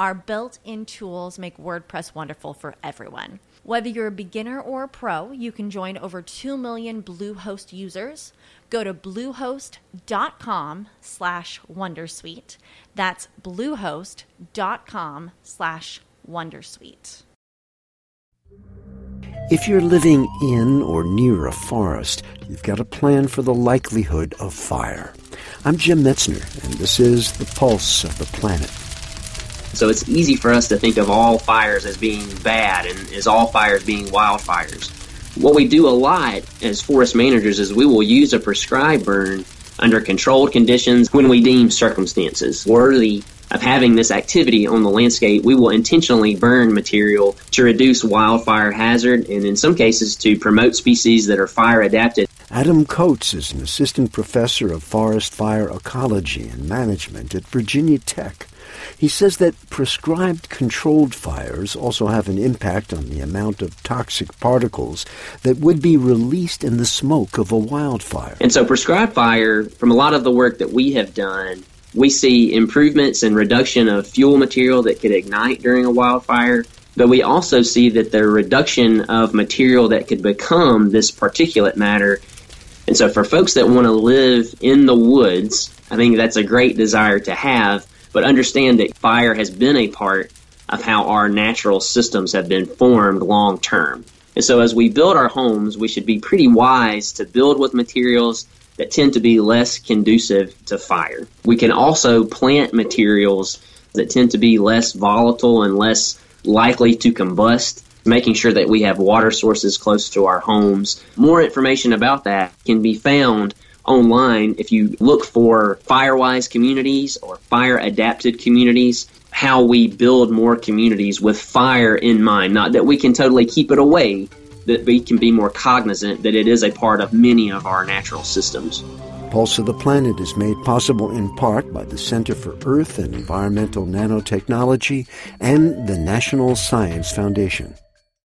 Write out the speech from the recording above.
Our built in tools make WordPress wonderful for everyone. Whether you're a beginner or a pro, you can join over 2 million Bluehost users. Go to bluehost.com slash wondersuite. That's bluehost.com slash wondersuite. If you're living in or near a forest, you've got a plan for the likelihood of fire. I'm Jim Metzner, and this is The Pulse of the Planet. So it's easy for us to think of all fires as being bad and as all fires being wildfires. What we do a lot as forest managers is we will use a prescribed burn under controlled conditions when we deem circumstances worthy of having this activity on the landscape, we will intentionally burn material to reduce wildfire hazard and in some cases to promote species that are fire adapted. Adam Coates is an assistant professor of forest fire ecology and management at Virginia Tech. He says that prescribed controlled fires also have an impact on the amount of toxic particles that would be released in the smoke of a wildfire. And so, prescribed fire, from a lot of the work that we have done, we see improvements in reduction of fuel material that could ignite during a wildfire. But we also see that the reduction of material that could become this particulate matter. And so, for folks that want to live in the woods, I think that's a great desire to have but understand that fire has been a part of how our natural systems have been formed long term. And so as we build our homes, we should be pretty wise to build with materials that tend to be less conducive to fire. We can also plant materials that tend to be less volatile and less likely to combust, making sure that we have water sources close to our homes. More information about that can be found online, if you look for Firewise communities or fire adapted communities, how we build more communities with fire in mind. Not that we can totally keep it away, that we can be more cognizant that it is a part of many of our natural systems. Pulse of the Planet is made possible in part by the Center for Earth and Environmental Nanotechnology and the National Science Foundation.